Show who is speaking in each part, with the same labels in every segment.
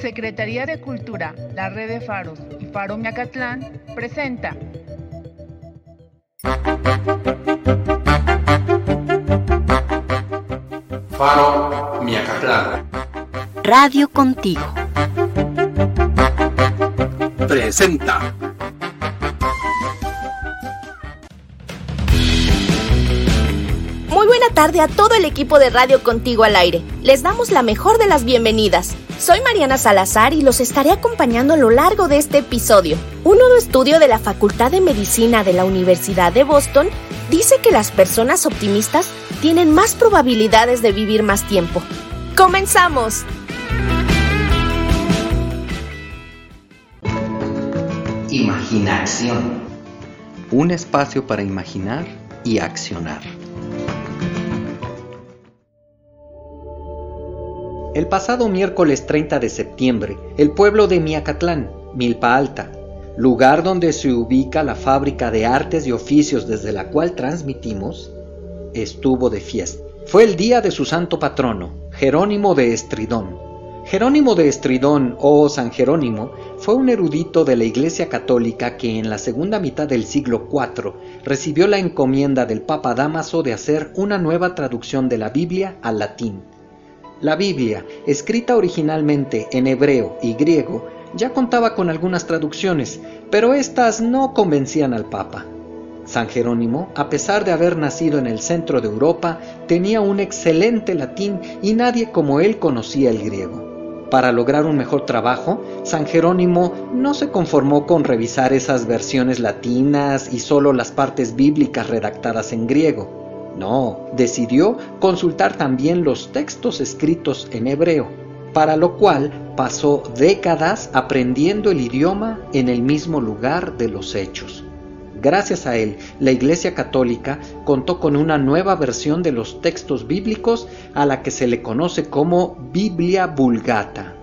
Speaker 1: Secretaría de Cultura, la Red de Faros y Faro Miacatlán presenta.
Speaker 2: Faro Miacatlán.
Speaker 3: Radio Contigo.
Speaker 2: Presenta.
Speaker 3: Muy buena tarde a todo el equipo de Radio Contigo al aire. Les damos la mejor de las bienvenidas. Soy Mariana Salazar y los estaré acompañando a lo largo de este episodio. Un nuevo estudio de la Facultad de Medicina de la Universidad de Boston dice que las personas optimistas tienen más probabilidades de vivir más tiempo. ¡Comenzamos!
Speaker 4: Imaginación. Un espacio para imaginar y accionar. El pasado miércoles 30 de septiembre, el pueblo de Miacatlán, Milpa Alta, lugar donde se ubica la fábrica de artes y oficios desde la cual transmitimos, estuvo de fiesta. Fue el día de su santo patrono, Jerónimo de Estridón. Jerónimo de Estridón o San Jerónimo fue un erudito de la Iglesia Católica que en la segunda mitad del siglo IV recibió la encomienda del Papa Damaso de hacer una nueva traducción de la Biblia al latín la Biblia, escrita originalmente en hebreo y griego, ya contaba con algunas traducciones, pero éstas no convencían al Papa. San Jerónimo, a pesar de haber nacido en el centro de Europa, tenía un excelente latín y nadie como él conocía el griego. Para lograr un mejor trabajo, San Jerónimo no se conformó con revisar esas versiones latinas y solo las partes bíblicas redactadas en griego. No, decidió consultar también los textos escritos en hebreo, para lo cual pasó décadas aprendiendo el idioma en el mismo lugar de los hechos. Gracias a él, la Iglesia Católica contó con una nueva versión de los textos bíblicos a la que se le conoce como Biblia Vulgata.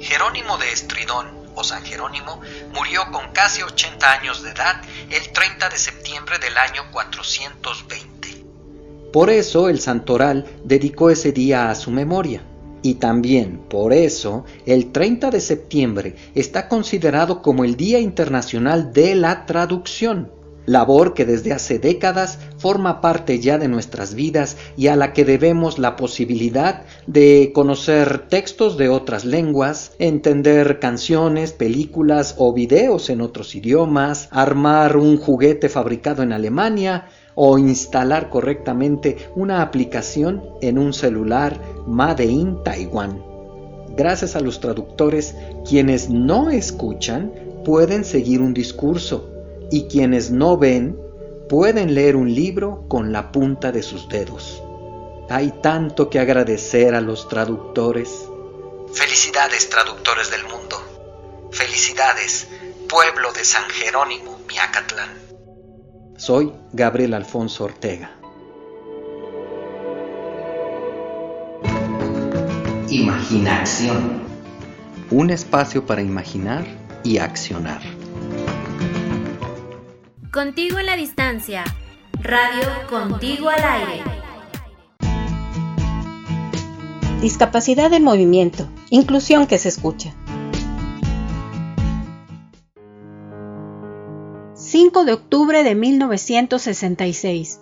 Speaker 4: Jerónimo de Estridón, o San Jerónimo, murió con casi 80 años de edad el 30 de septiembre del año 420. Por eso el santoral dedicó ese día a su memoria. Y también por eso el 30 de septiembre está considerado como el Día Internacional de la Traducción, labor que desde hace décadas forma parte ya de nuestras vidas y a la que debemos la posibilidad de conocer textos de otras lenguas, entender canciones, películas o videos en otros idiomas, armar un juguete fabricado en Alemania, o instalar correctamente una aplicación en un celular Made in Taiwan. Gracias a los traductores, quienes no escuchan pueden seguir un discurso y quienes no ven pueden leer un libro con la punta de sus dedos. Hay tanto que agradecer a los traductores. Felicidades traductores del mundo. Felicidades, pueblo de San Jerónimo, Miacatlán. Soy Gabriel Alfonso Ortega. Imaginación. Un espacio para imaginar y accionar.
Speaker 3: Contigo en la distancia. Radio Contigo al aire.
Speaker 5: Discapacidad en movimiento. Inclusión que se escucha. 5 de octubre de 1966,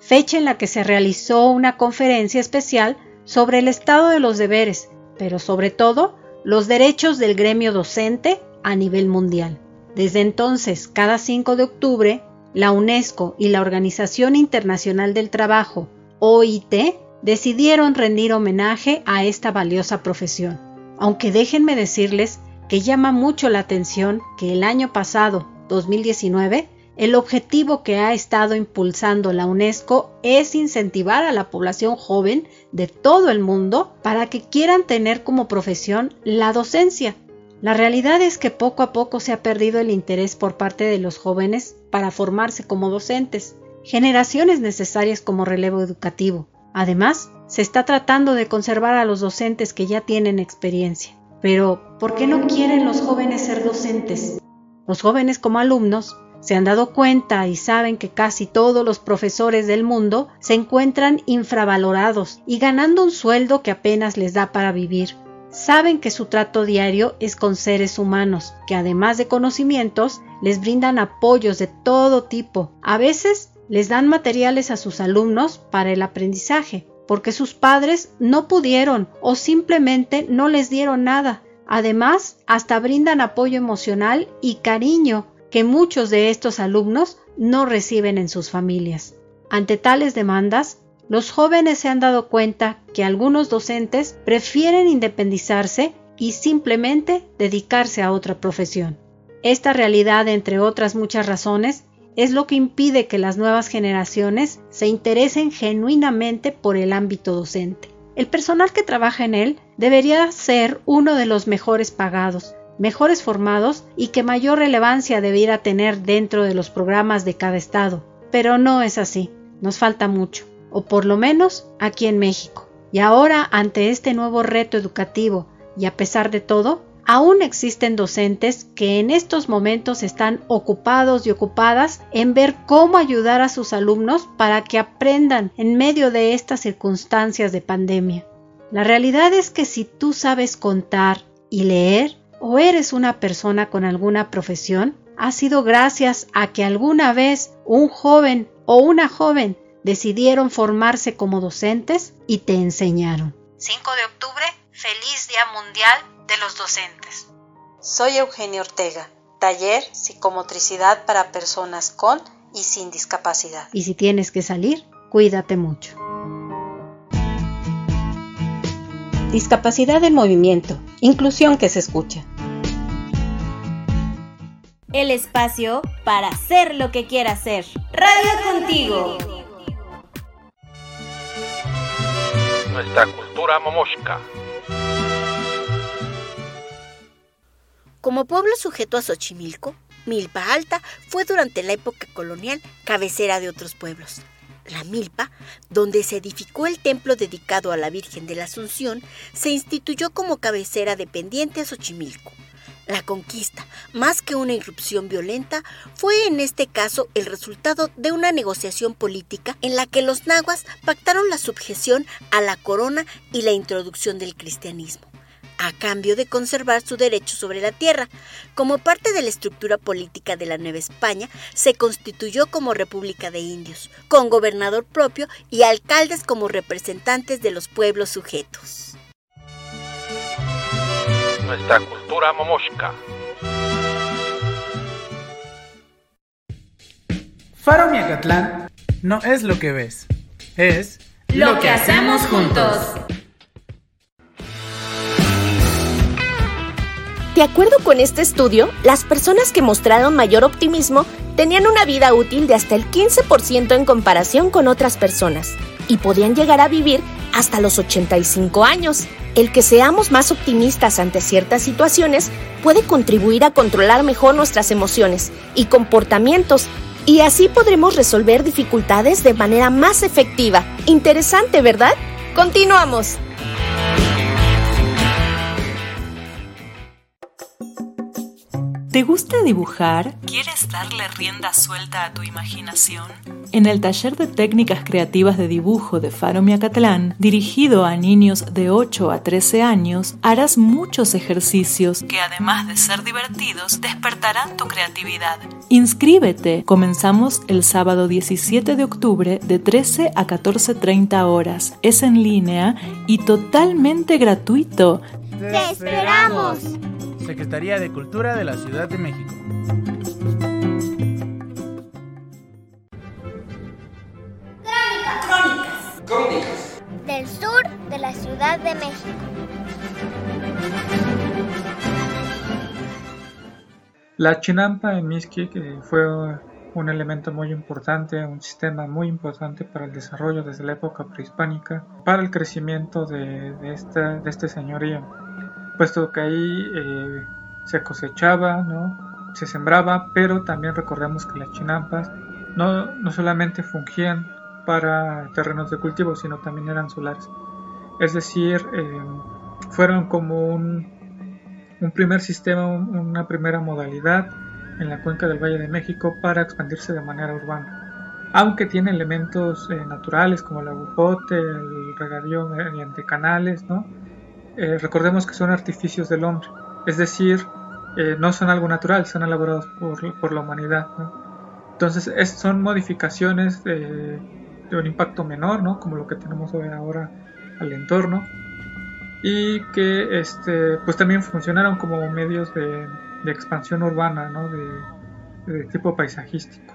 Speaker 5: fecha en la que se realizó una conferencia especial sobre el estado de los deberes, pero sobre todo los derechos del gremio docente a nivel mundial. Desde entonces, cada 5 de octubre, la UNESCO y la Organización Internacional del Trabajo, OIT, decidieron rendir homenaje a esta valiosa profesión. Aunque déjenme decirles que llama mucho la atención que el año pasado, 2019, el objetivo que ha estado impulsando la UNESCO es incentivar a la población joven de todo el mundo para que quieran tener como profesión la docencia. La realidad es que poco a poco se ha perdido el interés por parte de los jóvenes para formarse como docentes, generaciones necesarias como relevo educativo. Además, se está tratando de conservar a los docentes que ya tienen experiencia. Pero, ¿por qué no quieren los jóvenes ser docentes? Los jóvenes como alumnos se han dado cuenta y saben que casi todos los profesores del mundo se encuentran infravalorados y ganando un sueldo que apenas les da para vivir. saben que su trato diario es con seres humanos, que además de conocimientos, les brindan apoyos de todo tipo. A veces les dan materiales a sus alumnos para el aprendizaje, porque sus padres no pudieron o simplemente no les dieron nada. Además, hasta brindan apoyo emocional y cariño que muchos de estos alumnos no reciben en sus familias. Ante tales demandas, los jóvenes se han dado cuenta que algunos docentes prefieren independizarse y simplemente dedicarse a otra profesión. Esta realidad, entre otras muchas razones, es lo que impide que las nuevas generaciones se interesen genuinamente por el ámbito docente. El personal que trabaja en él debería ser uno de los mejores pagados, mejores formados y que mayor relevancia debiera tener dentro de los programas de cada estado. Pero no es así, nos falta mucho, o por lo menos aquí en México. Y ahora, ante este nuevo reto educativo, y a pesar de todo, Aún existen docentes que en estos momentos están ocupados y ocupadas en ver cómo ayudar a sus alumnos para que aprendan en medio de estas circunstancias de pandemia. La realidad es que si tú sabes contar y leer o eres una persona con alguna profesión, ha sido gracias a que alguna vez un joven o una joven decidieron formarse como docentes y te enseñaron. 5 de octubre, feliz Día Mundial de los docentes. Soy Eugenio Ortega, taller psicomotricidad para personas con y sin discapacidad. Y si tienes que salir, cuídate mucho. Discapacidad en movimiento, inclusión que se escucha.
Speaker 3: El espacio para hacer lo que quiera hacer. Radio contigo.
Speaker 2: Nuestra
Speaker 6: Como pueblo sujeto a Xochimilco, Milpa Alta fue durante la época colonial cabecera de otros pueblos. La Milpa, donde se edificó el templo dedicado a la Virgen de la Asunción, se instituyó como cabecera dependiente a Xochimilco. La conquista, más que una irrupción violenta, fue en este caso el resultado de una negociación política en la que los nahuas pactaron la subjeción a la corona y la introducción del cristianismo a cambio de conservar su derecho sobre la tierra. Como parte de la estructura política de la Nueva España, se constituyó como República de Indios, con gobernador propio y alcaldes como representantes de los pueblos sujetos.
Speaker 2: Nuestra cultura momoshka.
Speaker 7: Faro Miacatlán no es lo que ves, es
Speaker 3: lo que hacemos juntos. De acuerdo con este estudio, las personas que mostraron mayor optimismo tenían una vida útil de hasta el 15% en comparación con otras personas y podían llegar a vivir hasta los 85 años. El que seamos más optimistas ante ciertas situaciones puede contribuir a controlar mejor nuestras emociones y comportamientos y así podremos resolver dificultades de manera más efectiva. Interesante, ¿verdad? Continuamos.
Speaker 8: ¿Te gusta dibujar? ¿Quieres darle rienda suelta a tu imaginación? En el taller de técnicas creativas de dibujo de Faro Miacatlán, dirigido a niños de 8 a 13 años, harás muchos ejercicios que además de ser divertidos, despertarán tu creatividad. Inscríbete. Comenzamos el sábado 17 de octubre de 13 a 14.30 horas. Es en línea y totalmente gratuito.
Speaker 9: ¡Te esperamos!
Speaker 7: Secretaría de Cultura de la Ciudad de México.
Speaker 9: Crónicas. Crónicas. Del sur de la Ciudad de México.
Speaker 10: La chinampa en que fue un elemento muy importante, un sistema muy importante para el desarrollo desde la época prehispánica, para el crecimiento de, de, esta, de este señorío puesto que ahí eh, se cosechaba, ¿no? se sembraba, pero también recordemos que las chinampas no, no solamente fungían para terrenos de cultivo, sino también eran solares. Es decir, eh, fueron como un, un primer sistema, una primera modalidad en la cuenca del Valle de México para expandirse de manera urbana. Aunque tiene elementos eh, naturales como el agujote, el regadío mediante canales, ¿no? Eh, recordemos que son artificios del hombre, es decir, eh, no son algo natural, son elaborados por, la humanidad. Entonces son modificaciones de, un impacto menor, ¿no? como lo que tenemos ahora al entorno, y que este, pues también funcionaron como medios de, expansión urbana, ¿no? de, tipo paisajístico.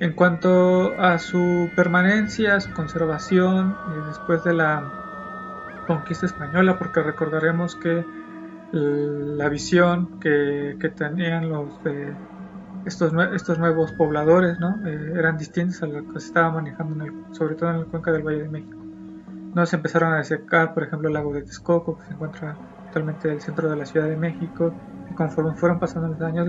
Speaker 10: En cuanto a su permanencia, su conservación, después de la conquista española, porque recordaremos que la visión que, tenían los estos, estos nuevos pobladores ¿no? Eh, eran distintos a lo que se estaba manejando, sobre todo en la cuenca del Valle de México. No se empezaron a desecar, por ejemplo, el lago de Texcoco, que se encuentra actualmente en el centro de la Ciudad de México, y conforme fueron pasando los años,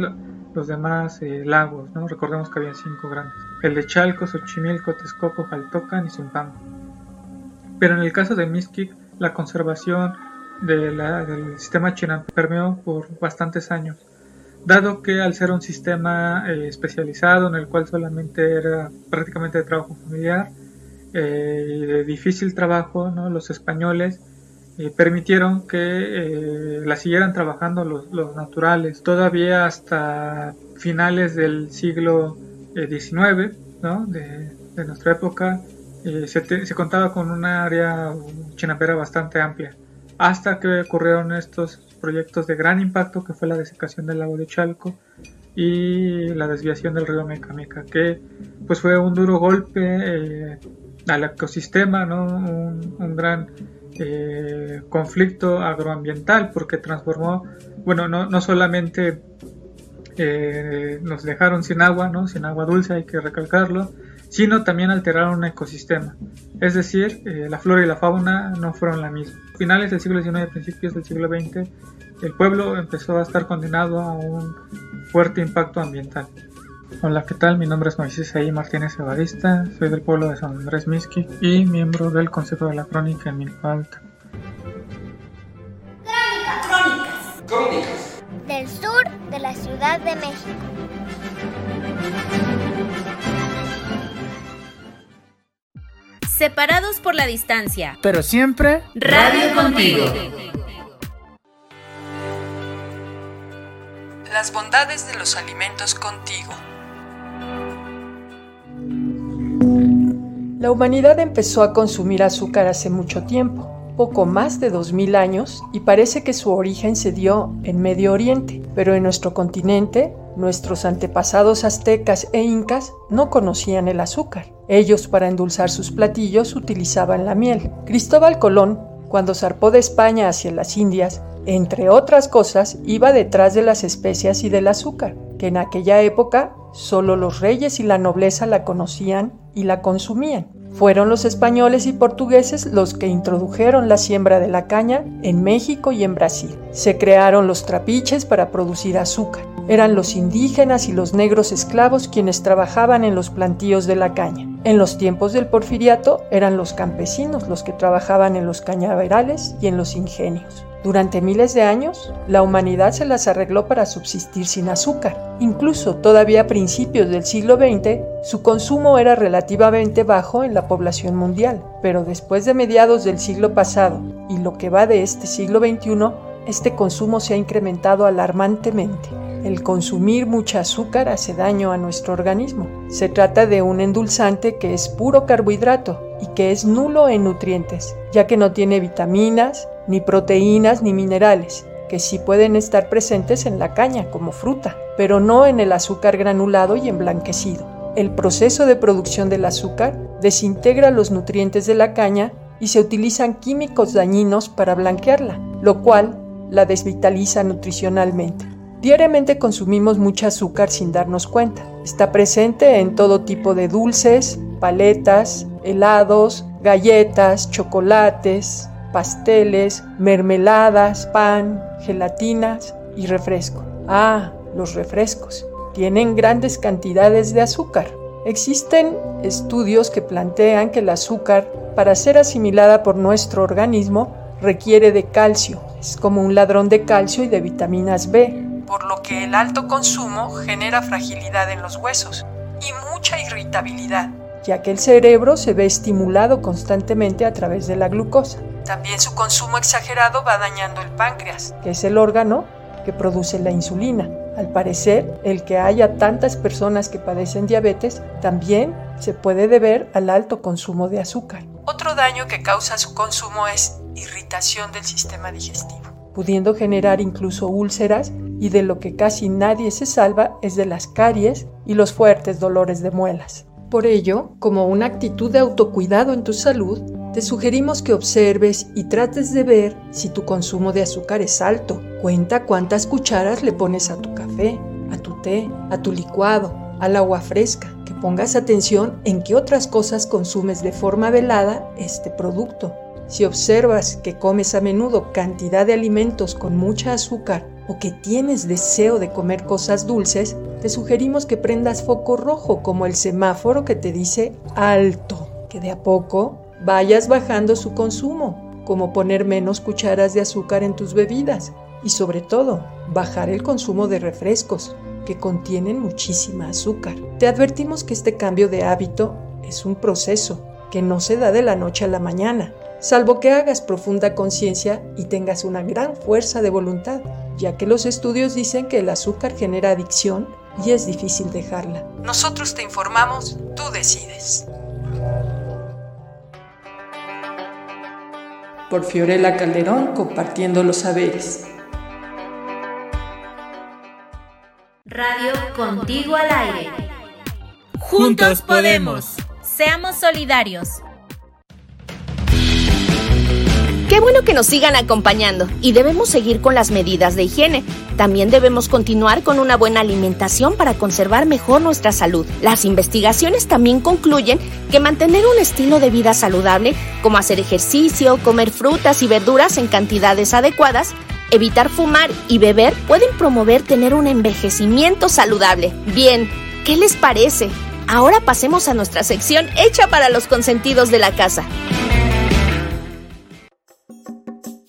Speaker 10: los demás eh, lagos, ¿no? recordemos que había cinco grandes, el de Chalco, Xochimilco, Texcoco, Jaltocan y Zumpango. Pero en el caso de Mixquic, la conservación del sistema Chinampa permeó por bastantes años, dado que al ser un sistema eh, especializado en el cual solamente era prácticamente de trabajo familiar eh, y de difícil trabajo, ¿no? los españoles eh, permitieron que la siguieran trabajando los, naturales. Todavía hasta finales del siglo XIX, de, de, nuestra época, se, se, contaba con una área chinampera bastante amplia hasta que ocurrieron estos proyectos de gran impacto que fue la desecación del lago de Chalco y la desviación del río Mecameca, que pues fue un duro golpe eh, al ecosistema, un, gran eh, conflicto agroambiental porque transformó, bueno, no, no solamente eh, nos dejaron sin agua, ¿no? sin agua dulce, hay que recalcarlo, sino también alteraron un ecosistema. Es decir, eh, la flora y la fauna no fueron la misma. A finales del siglo XIX y principios del siglo XX, el pueblo empezó a estar condenado a un fuerte impacto ambiental. Hola, ¿qué tal? Mi nombre es Moisés Ahí Martínez Evadista, soy del pueblo de San Andrés Miski y miembro del Consejo de la Crónica en Milpa Alta.
Speaker 9: Crónicas. Crónicas. Del sur de la Ciudad de México.
Speaker 3: Separados por la distancia.
Speaker 7: Pero siempre
Speaker 3: Radio contigo.
Speaker 8: Las bondades de los alimentos contigo.
Speaker 11: La humanidad empezó a consumir azúcar hace mucho tiempo poco más de 2.000 años y parece que su origen se dio en Medio Oriente, pero en nuestro continente, nuestros antepasados aztecas e incas no conocían el azúcar. Ellos para endulzar sus platillos utilizaban la miel. Cristóbal Colón, cuando zarpó de España hacia las Indias, entre otras cosas, iba detrás de las especias y del azúcar, que en aquella época solo los reyes y la nobleza la conocían y la consumían. Fueron los españoles y portugueses los que introdujeron la siembra de la caña en México y en Brasil. Se crearon los trapiches para producir azúcar. Eran los indígenas y los negros esclavos quienes trabajaban en los plantíos de la caña. En los tiempos del porfiriato eran los campesinos los que trabajaban en los cañaverales y en los ingenios. Durante miles de años, la humanidad se las arregló para subsistir sin azúcar. Incluso todavía a principios del siglo XX, su consumo era relativamente bajo en la población mundial, pero después de mediados del siglo pasado y lo que va de este siglo XXI, este consumo se ha incrementado alarmantemente. El consumir mucha azúcar hace daño a nuestro organismo. Se trata de un endulzante que es puro carbohidrato y que es nulo en nutrientes, ya que no tiene vitaminas, ni proteínas, ni minerales, que sí pueden estar presentes en la caña como fruta, pero no en el azúcar granulado y emblanquecido. El proceso de producción del azúcar desintegra los nutrientes de la caña y se utilizan químicos dañinos para blanquearla, lo cual la desvitaliza nutricionalmente. Diariamente consumimos mucho azúcar sin darnos cuenta. Está presente en todo tipo de dulces, paletas, helados, galletas, chocolates, pasteles, mermeladas, pan, gelatinas y refresco. Ah, los refrescos. Tienen grandes cantidades de azúcar. Existen estudios que plantean que el azúcar, para ser asimilada por nuestro organismo, requiere de calcio. Es como un ladrón de calcio y de vitaminas B, por lo que el alto consumo genera fragilidad en los huesos y mucha irritabilidad, ya que el cerebro se ve estimulado constantemente a través de la glucosa. También su consumo exagerado va dañando el páncreas, que es el órgano que produce la insulina. Al parecer, el que haya tantas personas que padecen diabetes también se puede deber al alto consumo de azúcar. Otro daño que causa su consumo es irritación del sistema digestivo, pudiendo generar incluso úlceras y de lo que casi nadie se salva es de las caries y los fuertes dolores de muelas. Por ello, como una actitud de autocuidado en tu salud, te sugerimos que observes y trates de ver si tu consumo de azúcar es alto. Cuenta cuántas cucharas le pones a tu café, a tu té, a tu licuado, al agua fresca. Que pongas atención en qué otras cosas consumes de forma velada este producto. Si observas que comes a menudo cantidad de alimentos con mucha azúcar o que tienes deseo de comer cosas dulces, te sugerimos que prendas foco rojo como el semáforo que te dice alto, que de a poco vayas bajando su consumo, como poner menos cucharas de azúcar en tus bebidas y sobre todo bajar el consumo de refrescos que contienen muchísima azúcar. Te advertimos que este cambio de hábito es un proceso que no se da de la noche a la mañana, salvo que hagas profunda conciencia y tengas una gran fuerza de voluntad, ya que los estudios dicen que el azúcar genera adicción y es difícil dejarla. Nosotros te informamos, tú decides. por Fiorella Calderón compartiendo los saberes.
Speaker 3: Radio Contigo al aire.
Speaker 12: Juntos podemos.
Speaker 3: Seamos solidarios. Qué bueno que nos sigan acompañando y debemos seguir con las medidas de higiene. También debemos continuar con una buena alimentación para conservar mejor nuestra salud. Las investigaciones también concluyen que mantener un estilo de vida saludable, como hacer ejercicio, comer frutas y verduras en cantidades adecuadas, evitar fumar y beber, pueden promover tener un envejecimiento saludable. Bien, ¿qué les parece? Ahora pasemos a nuestra sección hecha para los consentidos de la casa.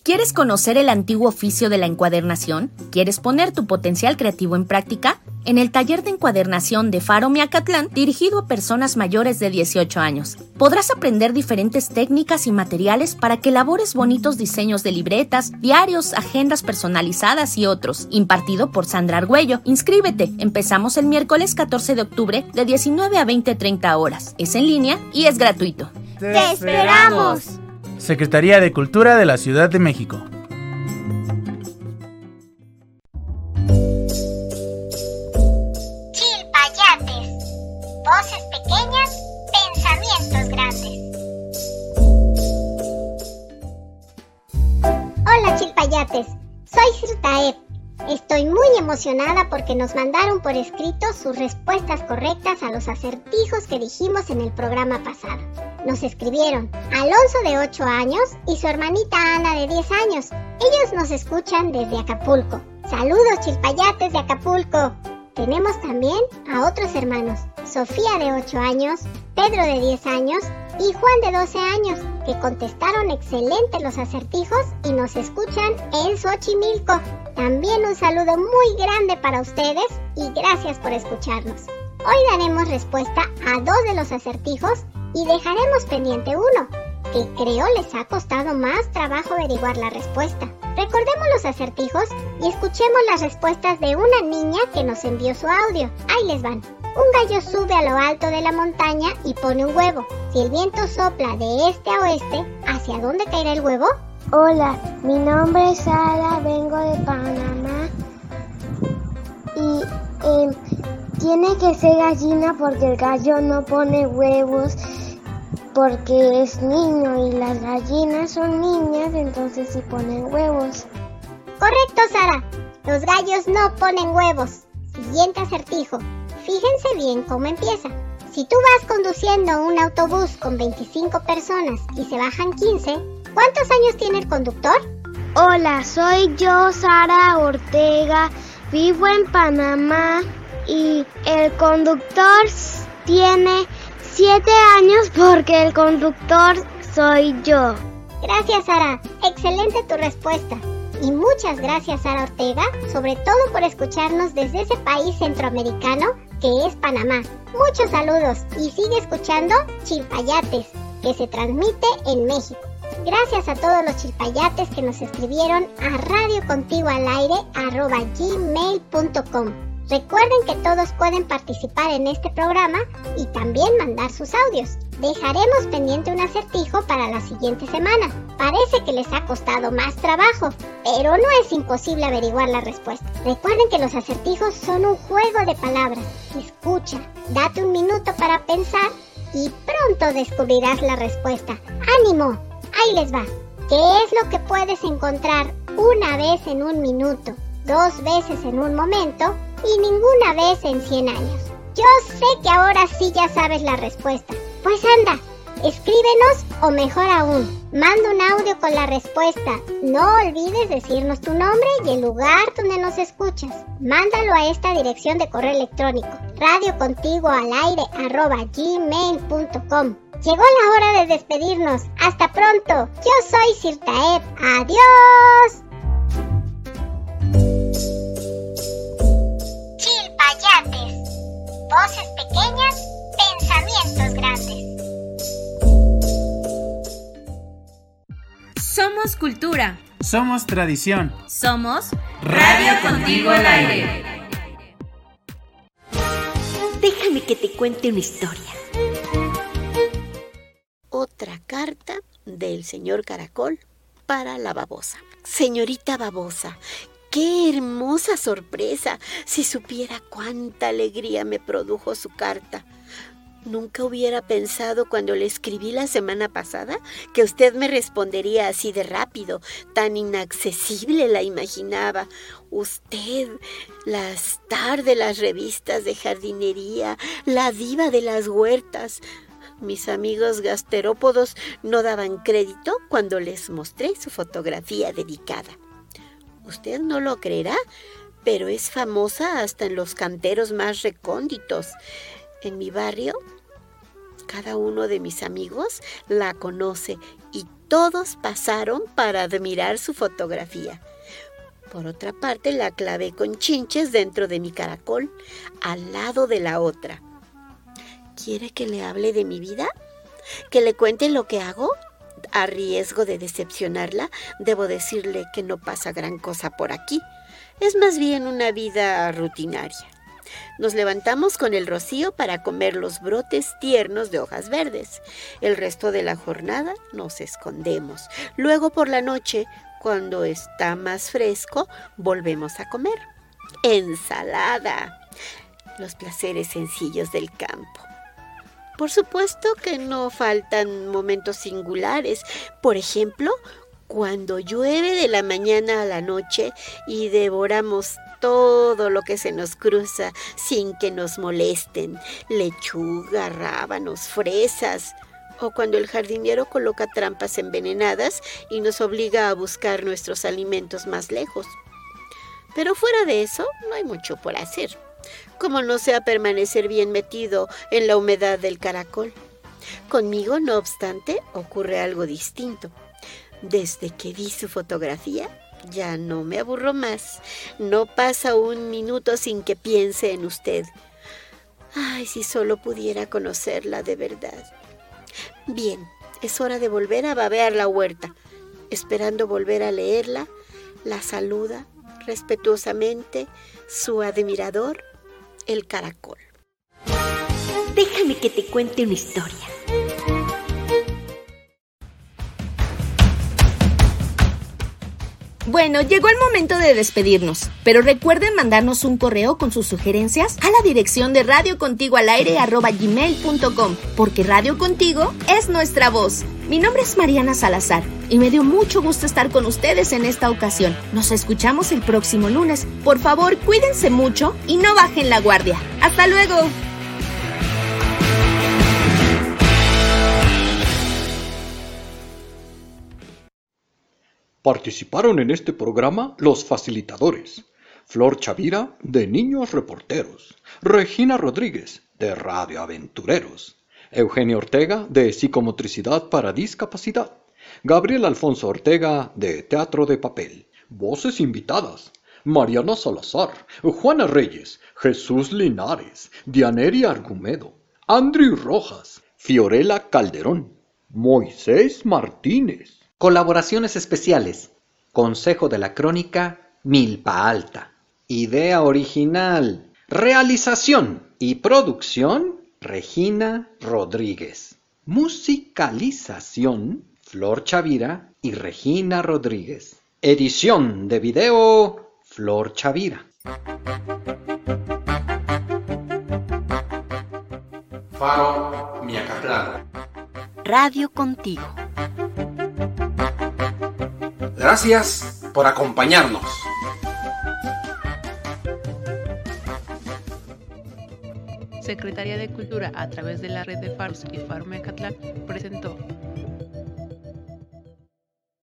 Speaker 3: ¿Quieres conocer el antiguo oficio de la encuadernación? ¿Quieres poner tu potencial creativo en práctica? En el taller de encuadernación de Faro Miacatlán, dirigido a personas mayores de 18 años, podrás aprender diferentes técnicas y materiales para que elabores bonitos diseños de libretas, diarios, agendas personalizadas y otros, impartido por Sandra Argüello. Inscríbete, empezamos el miércoles 14 de octubre de 19 a 20-30 horas. Es en línea y es gratuito.
Speaker 9: ¡Te esperamos!
Speaker 7: Secretaría de Cultura de la Ciudad de México.
Speaker 9: Chilpayates. Voces pequeñas, pensamientos grandes. Hola Chilpayates, soy Sirtaep. Estoy muy emocionada porque nos mandaron por escrito sus respuestas correctas a los acertijos que dijimos en el programa pasado. Nos escribieron Alonso de 8 años y su hermanita Ana de 10 años. Ellos nos escuchan desde Acapulco. Saludos chilpayates de Acapulco. Tenemos también a otros hermanos, Sofía de 8 años, Pedro de 10 años y Juan de 12 años, que contestaron excelente los acertijos y nos escuchan en Xochimilco. También un saludo muy grande para ustedes y gracias por escucharnos. Hoy daremos respuesta a dos de los acertijos y dejaremos pendiente uno, que creo les ha costado más trabajo averiguar la respuesta. Recordemos los acertijos y escuchemos las respuestas de una niña que nos envió su audio. Ahí les van. Un gallo sube a lo alto de la montaña y pone un huevo. Si el viento sopla de este a oeste, ¿hacia dónde caerá el huevo?
Speaker 13: Hola, mi nombre es Sara, vengo de Panamá y em, tiene que ser gallina porque el gallo no pone huevos porque es niño y las gallinas son niñas, entonces sí ponen huevos.
Speaker 9: Correcto, Sara. Los gallos no ponen huevos. Siguiente acertijo. Fíjense bien cómo empieza. Si tú vas conduciendo un autobús con 25 personas y se bajan 15, ¿cuántos años tiene el conductor?
Speaker 13: Hola, soy yo, Sara Ortega. Vivo en Panamá y el conductor tiene 7 años porque el conductor soy yo.
Speaker 9: Gracias, Sara. Excelente tu respuesta. Y muchas gracias, Sara Ortega, sobre todo por escucharnos desde ese país centroamericano que es Panamá. Muchos saludos y sigue escuchando Chilpayates, que se transmite en México. gracias a todos los chilpayates que nos escribieron a radiocontiguoalaire.gmail.com. Recuerden que todos pueden participar en este programa y también mandar sus audios. Dejaremos pendiente un acertijo para la siguiente semana. Parece que les ha costado más trabajo, pero no es imposible averiguar la respuesta. Recuerden que los acertijos son un juego de palabras. Escucha, date un minuto para pensar y pronto descubrirás la respuesta. ¡Ánimo! Ahí les va. ¿Qué es lo que puedes encontrar una vez en un minuto, dos veces en un momento y ninguna vez en 100 años? Yo sé que ahora sí ya sabes la respuesta. Pues anda, escríbenos o mejor aún, manda un audio con la respuesta. No olvides decirnos tu nombre y el lugar donde nos escuchas. Mándalo a esta dirección de correo electrónico, radiocontiguoalaire.gmail.com Llegó la hora de despedirnos. Hasta pronto. Yo soy Sirtaep. Adiós. Voces pequeñas, pensamientos grandes.
Speaker 12: Somos cultura.
Speaker 7: Somos tradición.
Speaker 12: Somos Radio Contigo al Aire.
Speaker 6: Déjame que te cuente una historia. Otra carta del señor Caracol para la babosa. Señorita babosa, qué hermosa sorpresa. Si supiera cuánta alegría me produjo su carta. Nunca hubiera pensado cuando le escribí la semana pasada que usted me respondería así de rápido, tan inaccesible la imaginaba. Usted, la star de las revistas de jardinería, la diva de las huertas. Mis amigos gasterópodos no daban crédito cuando les mostré su fotografía dedicada. Usted no lo creerá, pero es famosa hasta en los canteros más recónditos. En mi barrio, cada uno de mis amigos la conoce y todos pasaron para admirar su fotografía. Por otra parte, la clavé con chinches dentro de mi caracol, al lado de la otra. ¿Quiere que le hable de mi vida? ¿Que le cuente lo que hago? A riesgo de decepcionarla, debo decirle que no pasa gran cosa por aquí. Es más bien una vida rutinaria. Nos levantamos con el rocío para comer los brotes tiernos de hojas verdes. El resto de la jornada nos escondemos. Luego por la noche, cuando está más fresco, volvemos a comer. Ensalada. Los placeres sencillos del campo. Por supuesto que no faltan momentos singulares. Por ejemplo, cuando llueve de la mañana a la noche y devoramos todo lo que se nos cruza sin que nos molesten. Lechuga, rábanos, fresas. O cuando el jardinero coloca trampas envenenadas y nos obliga a buscar nuestros alimentos más lejos. Pero fuera de eso, no hay mucho por hacer. Como no sea permanecer bien metido en la humedad del caracol. Conmigo, no obstante, ocurre algo distinto. Desde que vi su fotografía, ya no me aburro más. No pasa un minuto sin que piense en usted. Ay, si solo pudiera conocerla de verdad. Bien, es hora de volver a babear la huerta. Esperando volver a leerla, la saluda respetuosamente su admirador, el caracol. Déjame que te cuente una historia.
Speaker 3: Bueno, llegó el momento de despedirnos, pero recuerden mandarnos un correo con sus sugerencias a la dirección de radiocontigualaire.gmail.com, porque Radio Contigo es nuestra voz. Mi nombre es Mariana Salazar y me dio mucho gusto estar con ustedes en esta ocasión. Nos escuchamos el próximo lunes. Por favor, cuídense mucho y no bajen la guardia. ¡Hasta luego!
Speaker 4: Participaron en este programa los facilitadores. Flor Chavira, de Niños Reporteros. Regina Rodríguez, de Radio Aventureros. Eugenio Ortega, de Psicomotricidad para Discapacidad. Gabriel Alfonso Ortega, de Teatro de Papel. Voces invitadas. Mariana Salazar, Juana Reyes, Jesús Linares, Dianeri Argumedo, Andrew Rojas, Fiorella Calderón, Moisés Martínez, Colaboraciones especiales. Consejo de la Crónica, Milpa Alta. Idea original. Realización y producción, Regina Rodríguez. Musicalización, Flor Chavira y Regina Rodríguez. Edición de video, Flor Chavira.
Speaker 7: Faro Miacatlán.
Speaker 6: Radio contigo.
Speaker 7: Gracias por acompañarnos.
Speaker 14: Secretaría de Cultura, a través de la red de Faros y Faro Mecatlán, presentó